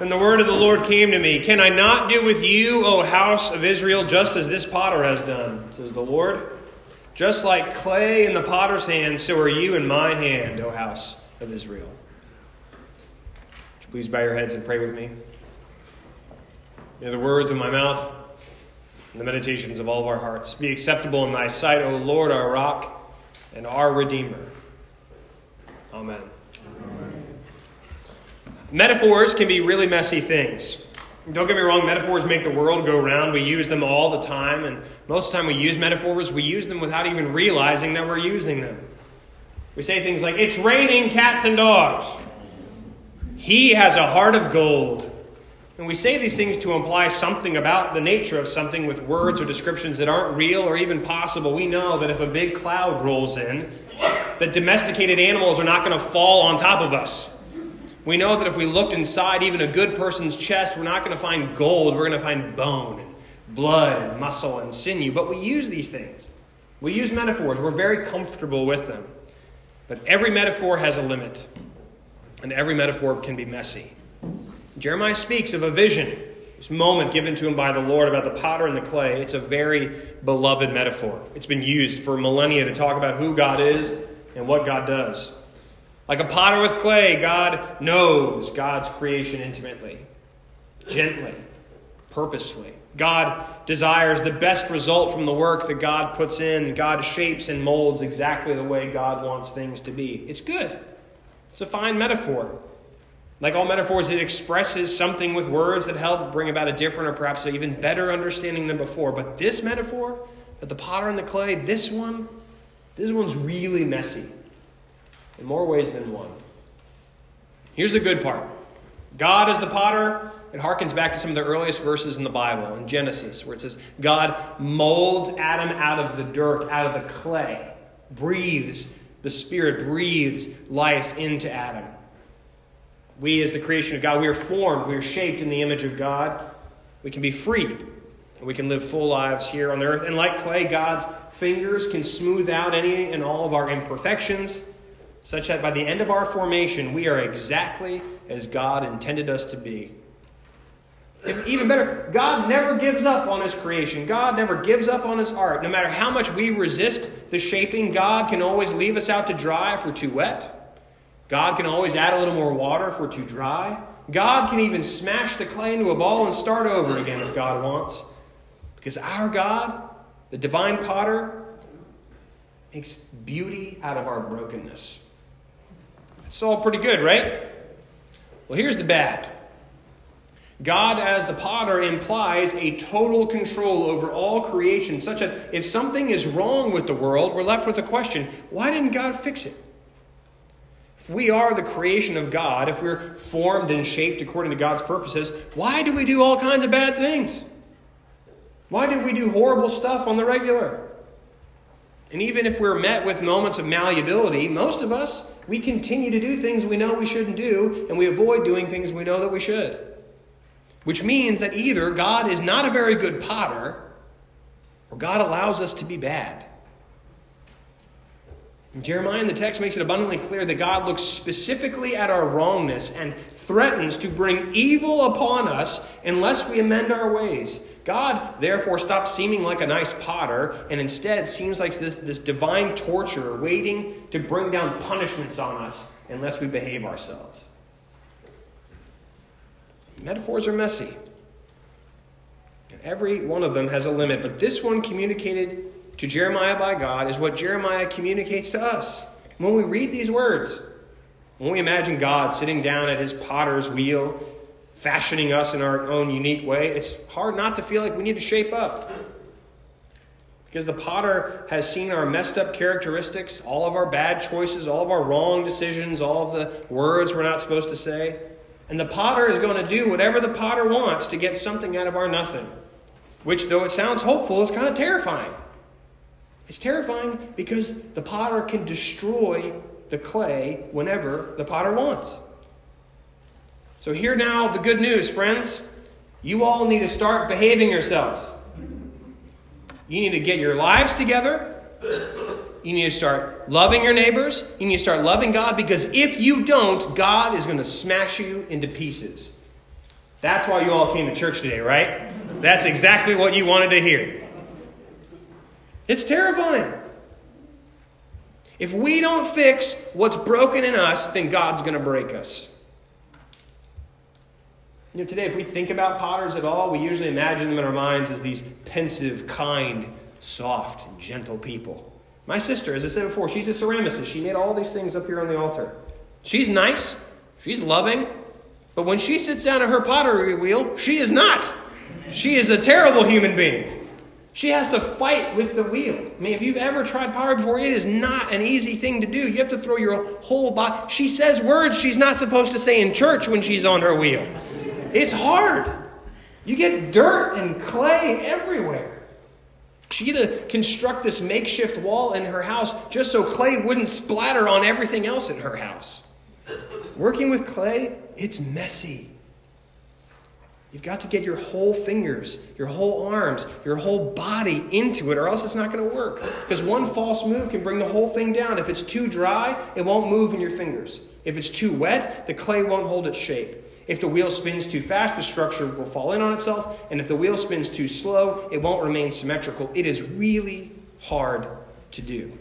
And the word of the Lord came to me Can I not do with you, O house of Israel, just as this potter has done? Says the Lord. Just like clay in the potter's hand, so are you in my hand, O house of Israel. Would you please bow your heads and pray with me? May the words of my mouth and the meditations of all of our hearts be acceptable in thy sight, O Lord, our rock and our Redeemer. Amen. Metaphors can be really messy things. Don't get me wrong, metaphors make the world go round. We use them all the time, and most of the time we use metaphors, we use them without even realizing that we're using them. We say things like, It's raining cats and dogs. He has a heart of gold. And we say these things to imply something about the nature of something with words or descriptions that aren't real or even possible. We know that if a big cloud rolls in, that domesticated animals are not going to fall on top of us. We know that if we looked inside even a good person's chest, we're not going to find gold, we're going to find bone and blood and muscle and sinew. But we use these things. We use metaphors. We're very comfortable with them. But every metaphor has a limit, and every metaphor can be messy. Jeremiah speaks of a vision, this moment given to him by the Lord about the potter and the clay. It's a very beloved metaphor. It's been used for millennia to talk about who God is and what God does. Like a potter with clay, God knows God's creation intimately, gently, purposefully. God desires the best result from the work that God puts in. God shapes and molds exactly the way God wants things to be. It's good. It's a fine metaphor. Like all metaphors, it expresses something with words that help bring about a different or perhaps an even better understanding than before. But this metaphor, the potter and the clay, this one, this one's really messy in more ways than one. Here's the good part God is the potter. It harkens back to some of the earliest verses in the Bible, in Genesis, where it says, God molds Adam out of the dirt, out of the clay, breathes, the Spirit breathes life into Adam. We, as the creation of God, we are formed, we are shaped in the image of God. We can be freed, and we can live full lives here on the earth. And like clay, God's fingers can smooth out any and all of our imperfections such that by the end of our formation, we are exactly as God intended us to be. Even better, God never gives up on His creation. God never gives up on His art. No matter how much we resist the shaping, God can always leave us out to dry if we're too wet. God can always add a little more water if we're too dry. God can even smash the clay into a ball and start over again if God wants. Because our God, the divine potter, makes beauty out of our brokenness. It's all pretty good, right? Well, here's the bad. God, as the potter, implies a total control over all creation, such that if something is wrong with the world, we're left with the question why didn't God fix it? If we are the creation of God, if we're formed and shaped according to God's purposes, why do we do all kinds of bad things? Why do we do horrible stuff on the regular? And even if we're met with moments of malleability, most of us, we continue to do things we know we shouldn't do, and we avoid doing things we know that we should. Which means that either God is not a very good potter, or God allows us to be bad. Jeremiah in the text makes it abundantly clear that God looks specifically at our wrongness and threatens to bring evil upon us unless we amend our ways. God, therefore, stops seeming like a nice potter and instead seems like this, this divine torturer waiting to bring down punishments on us unless we behave ourselves. Metaphors are messy. And every one of them has a limit, but this one communicated to Jeremiah by God is what Jeremiah communicates to us. When we read these words, when we imagine God sitting down at his potter's wheel fashioning us in our own unique way, it's hard not to feel like we need to shape up. Because the potter has seen our messed up characteristics, all of our bad choices, all of our wrong decisions, all of the words we're not supposed to say. And the potter is going to do whatever the potter wants to get something out of our nothing. Which, though it sounds hopeful, is kind of terrifying. It's terrifying because the potter can destroy the clay whenever the potter wants. So, hear now the good news, friends. You all need to start behaving yourselves. You need to get your lives together. You need to start loving your neighbors. You need to start loving God because if you don't, God is going to smash you into pieces. That's why you all came to church today, right? That's exactly what you wanted to hear. It's terrifying. If we don't fix what's broken in us, then God's going to break us. You know, today, if we think about potters at all, we usually imagine them in our minds as these pensive, kind, soft, and gentle people. My sister, as I said before, she's a ceramicist. She made all these things up here on the altar. She's nice, she's loving, but when she sits down at her pottery wheel, she is not. She is a terrible human being. She has to fight with the wheel. I mean, if you've ever tried pottery before, it is not an easy thing to do. You have to throw your whole body. She says words she's not supposed to say in church when she's on her wheel. It's hard. You get dirt and clay everywhere. She had to construct this makeshift wall in her house just so clay wouldn't splatter on everything else in her house. Working with clay, it's messy. You've got to get your whole fingers, your whole arms, your whole body into it, or else it's not going to work. Because one false move can bring the whole thing down. If it's too dry, it won't move in your fingers. If it's too wet, the clay won't hold its shape. If the wheel spins too fast, the structure will fall in on itself. And if the wheel spins too slow, it won't remain symmetrical. It is really hard to do.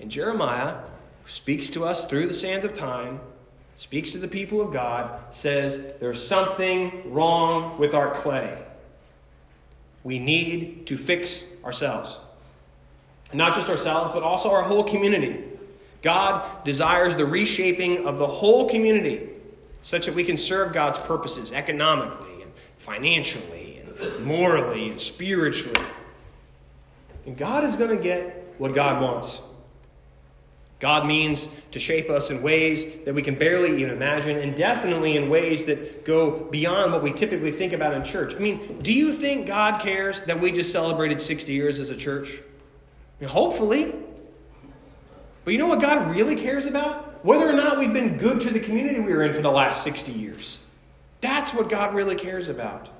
And Jeremiah speaks to us through the sands of time speaks to the people of God, says there's something wrong with our clay. We need to fix ourselves. And not just ourselves, but also our whole community. God desires the reshaping of the whole community such that we can serve God's purposes economically and financially and morally and spiritually. And God is going to get what God wants. God means to shape us in ways that we can barely even imagine, and definitely in ways that go beyond what we typically think about in church. I mean, do you think God cares that we just celebrated 60 years as a church? I mean, hopefully. But you know what God really cares about? Whether or not we've been good to the community we were in for the last 60 years. That's what God really cares about.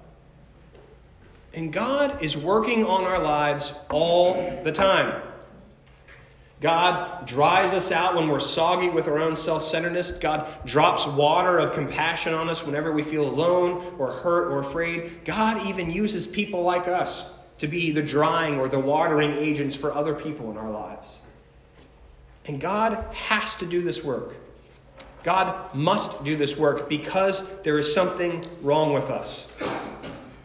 And God is working on our lives all the time. God dries us out when we're soggy with our own self centeredness. God drops water of compassion on us whenever we feel alone or hurt or afraid. God even uses people like us to be the drying or the watering agents for other people in our lives. And God has to do this work. God must do this work because there is something wrong with us.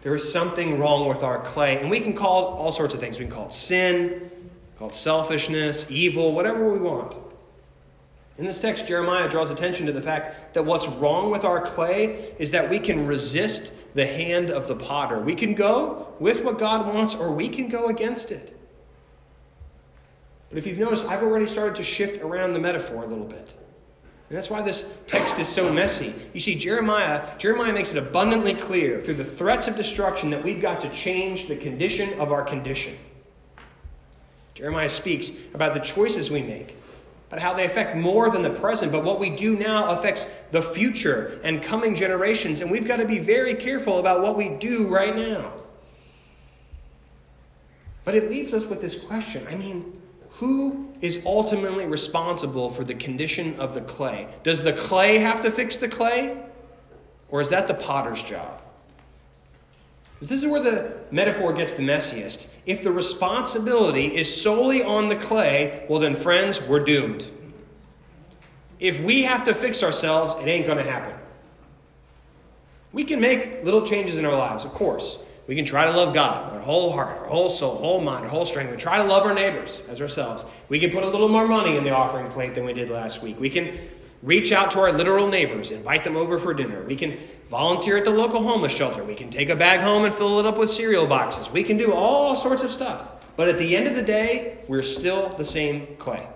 There is something wrong with our clay. And we can call it all sorts of things. We can call it sin, called selfishness, evil, whatever we want. In this text, Jeremiah draws attention to the fact that what's wrong with our clay is that we can resist the hand of the potter. We can go with what God wants, or we can go against it. But if you've noticed, I've already started to shift around the metaphor a little bit. And that's why this text is so messy. You see, Jeremiah, Jeremiah makes it abundantly clear through the threats of destruction that we've got to change the condition of our condition. Jeremiah speaks about the choices we make, about how they affect more than the present, but what we do now affects the future and coming generations, and we've got to be very careful about what we do right now. But it leaves us with this question I mean, who is ultimately responsible for the condition of the clay? Does the clay have to fix the clay? Or is that the potter's job? Because this is where the metaphor gets the messiest. If the responsibility is solely on the clay, well, then, friends, we're doomed. If we have to fix ourselves, it ain't going to happen. We can make little changes in our lives, of course. We can try to love God with our whole heart, our whole soul, whole mind, our whole strength. We try to love our neighbors as ourselves. We can put a little more money in the offering plate than we did last week. We can reach out to our literal neighbors, invite them over for dinner. We can volunteer at the local homeless shelter. We can take a bag home and fill it up with cereal boxes. We can do all sorts of stuff. But at the end of the day, we're still the same clay.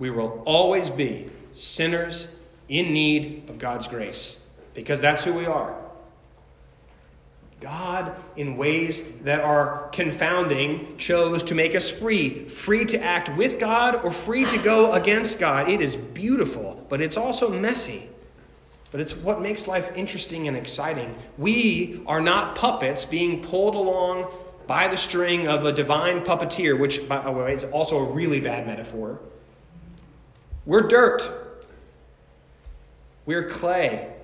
We will always be sinners in need of God's grace because that's who we are. God, in ways that are confounding, chose to make us free free to act with God or free to go against God. It is beautiful, but it's also messy. But it's what makes life interesting and exciting. We are not puppets being pulled along by the string of a divine puppeteer, which, by the way, is also a really bad metaphor. We're dirt. We're clay.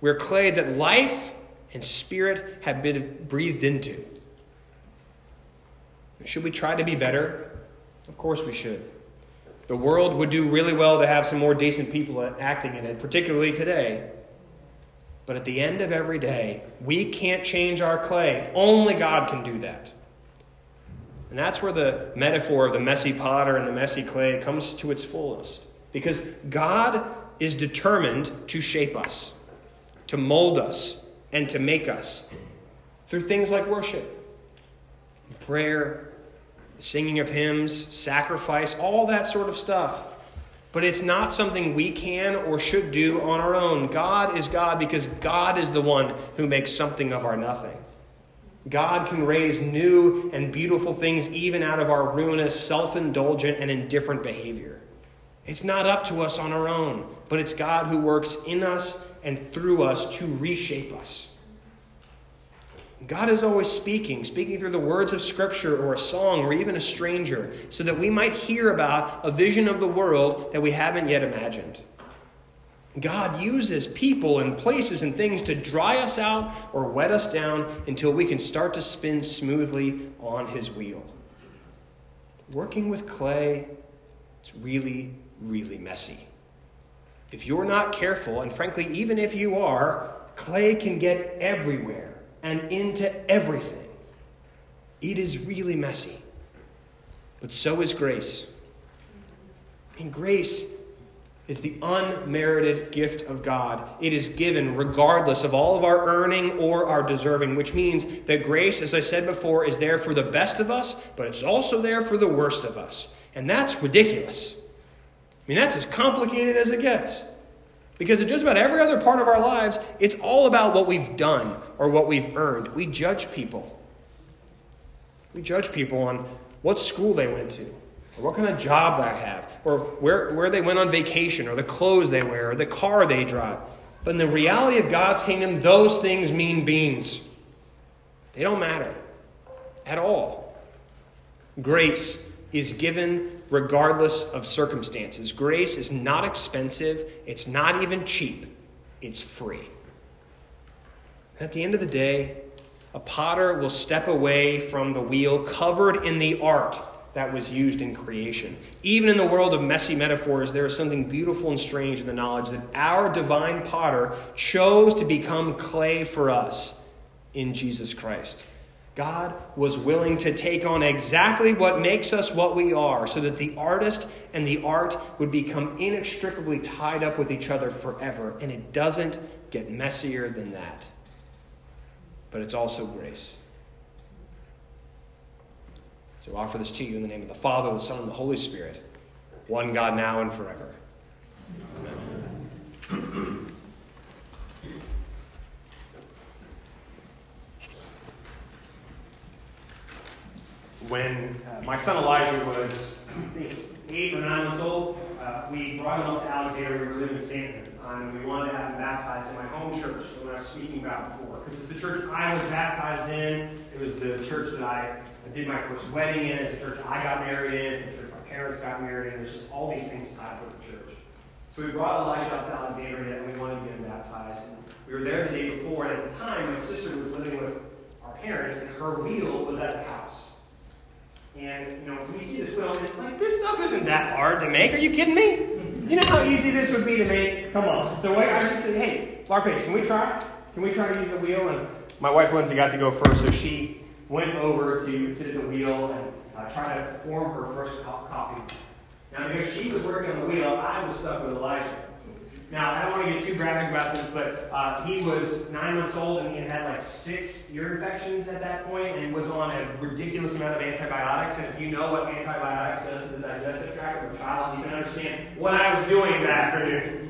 We're clay that life and spirit have been breathed into. Should we try to be better? Of course we should. The world would do really well to have some more decent people acting in it, particularly today. But at the end of every day, we can't change our clay. Only God can do that. And that's where the metaphor of the messy potter and the messy clay comes to its fullest. Because God is determined to shape us, to mold us, and to make us through things like worship, prayer, singing of hymns, sacrifice, all that sort of stuff. But it's not something we can or should do on our own. God is God because God is the one who makes something of our nothing. God can raise new and beautiful things even out of our ruinous, self indulgent, and indifferent behavior. It's not up to us on our own, but it's God who works in us and through us to reshape us. God is always speaking, speaking through the words of Scripture or a song or even a stranger, so that we might hear about a vision of the world that we haven't yet imagined. God uses people and places and things to dry us out or wet us down until we can start to spin smoothly on His wheel. Working with clay, it's really, really messy. If you're not careful, and frankly, even if you are, clay can get everywhere and into everything. It is really messy. But so is grace. And grace is the unmerited gift of God. It is given regardless of all of our earning or our deserving, which means that grace, as I said before, is there for the best of us, but it's also there for the worst of us. And that's ridiculous. I mean, that's as complicated as it gets. Because in just about every other part of our lives, it's all about what we've done or what we've earned. We judge people. We judge people on what school they went to, or what kind of job they have, or where, where they went on vacation, or the clothes they wear, or the car they drive. But in the reality of God's kingdom, those things mean beans. They don't matter at all. Grace is given regardless of circumstances. Grace is not expensive, it's not even cheap, it's free. And at the end of the day, a potter will step away from the wheel covered in the art that was used in creation. Even in the world of messy metaphors, there is something beautiful and strange in the knowledge that our divine potter chose to become clay for us in Jesus Christ. God was willing to take on exactly what makes us what we are so that the artist and the art would become inextricably tied up with each other forever. And it doesn't get messier than that. But it's also grace. So I offer this to you in the name of the Father, the Son, and the Holy Spirit, one God now and forever. Amen. When uh, my son Elijah was eight or nine months old, uh, we brought him up to Alexandria. We were living in Stanton at the time, and we wanted to have him baptized in my home church, the one I was speaking about before. Because it's the church I was baptized in. It was the church that I did my first wedding in. It's the church I got married in. It's the church my parents got married in. There's just all these things tied with the church. So we brought Elijah up to Alexandria, and we wanted to get him baptized. And we were there the day before, and at the time, my sister was living with our parents, and her wheel was at the house. And, you know, we see the film, and like, this stuff isn't that hard to make. Are you kidding me? You know how easy this would be to make? Come on. So I just said, hey, Larpage, can we try? Can we try to use the wheel? And my wife Lindsay got to go first, so she went over to sit at the wheel and uh, try to form her first co- coffee. Now, because she was working on the wheel, I was stuck with Elijah. Now, I don't want to get too graphic about this, but uh, he was nine months old and he had had like six ear infections at that point and was on a ridiculous amount of antibiotics. And if you know what antibiotics does to the digestive tract of a child, you can understand what I was doing that afternoon.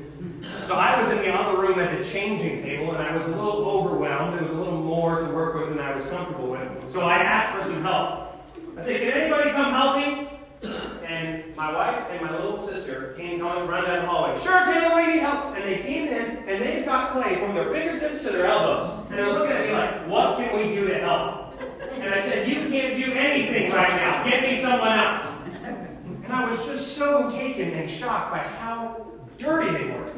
So I was in the other room at the changing table and I was a little overwhelmed. There was a little more to work with than I was comfortable with. So I asked for some help. I said, Can anybody come help me? My wife and my little sister came coming running down the hallway. Sure, Taylor, we need help. And they came in and they've got clay from their fingertips to their elbows. And they're looking at me like, what can we do to help? And I said, you can't do anything right now. Get me someone else. And I was just so taken and shocked by how dirty they were.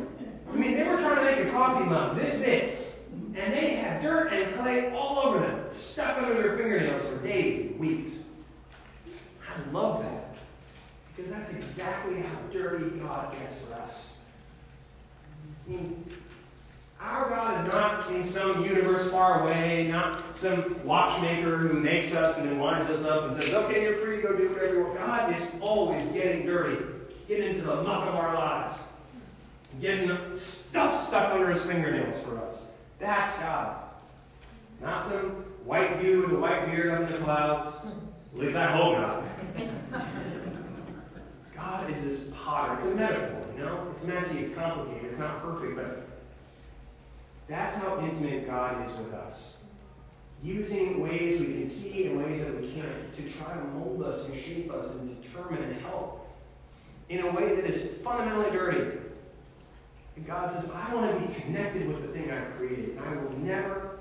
I mean, they were trying to make a coffee mug this big, and they had dirt and clay all over them, stuck under their fingernails for days weeks. I love that. Because that's exactly how dirty God gets for us. I mean, our God is not in some universe far away, not some watchmaker who makes us and then winds us up and says, okay, you're free to go do whatever you want. God is always getting dirty, getting into the muck of our lives, getting stuff stuck under his fingernails for us. That's God. Not some white dude with a white beard up in the clouds. At least I hope not. God is this potter. It's a metaphor, you know? It's messy, it's complicated, it's not perfect, but that's how intimate God is with us. Using ways we can see and ways that we can't to try to mold us and shape us and determine and help in a way that is fundamentally dirty. And God says, I want to be connected with the thing I've created, and I will never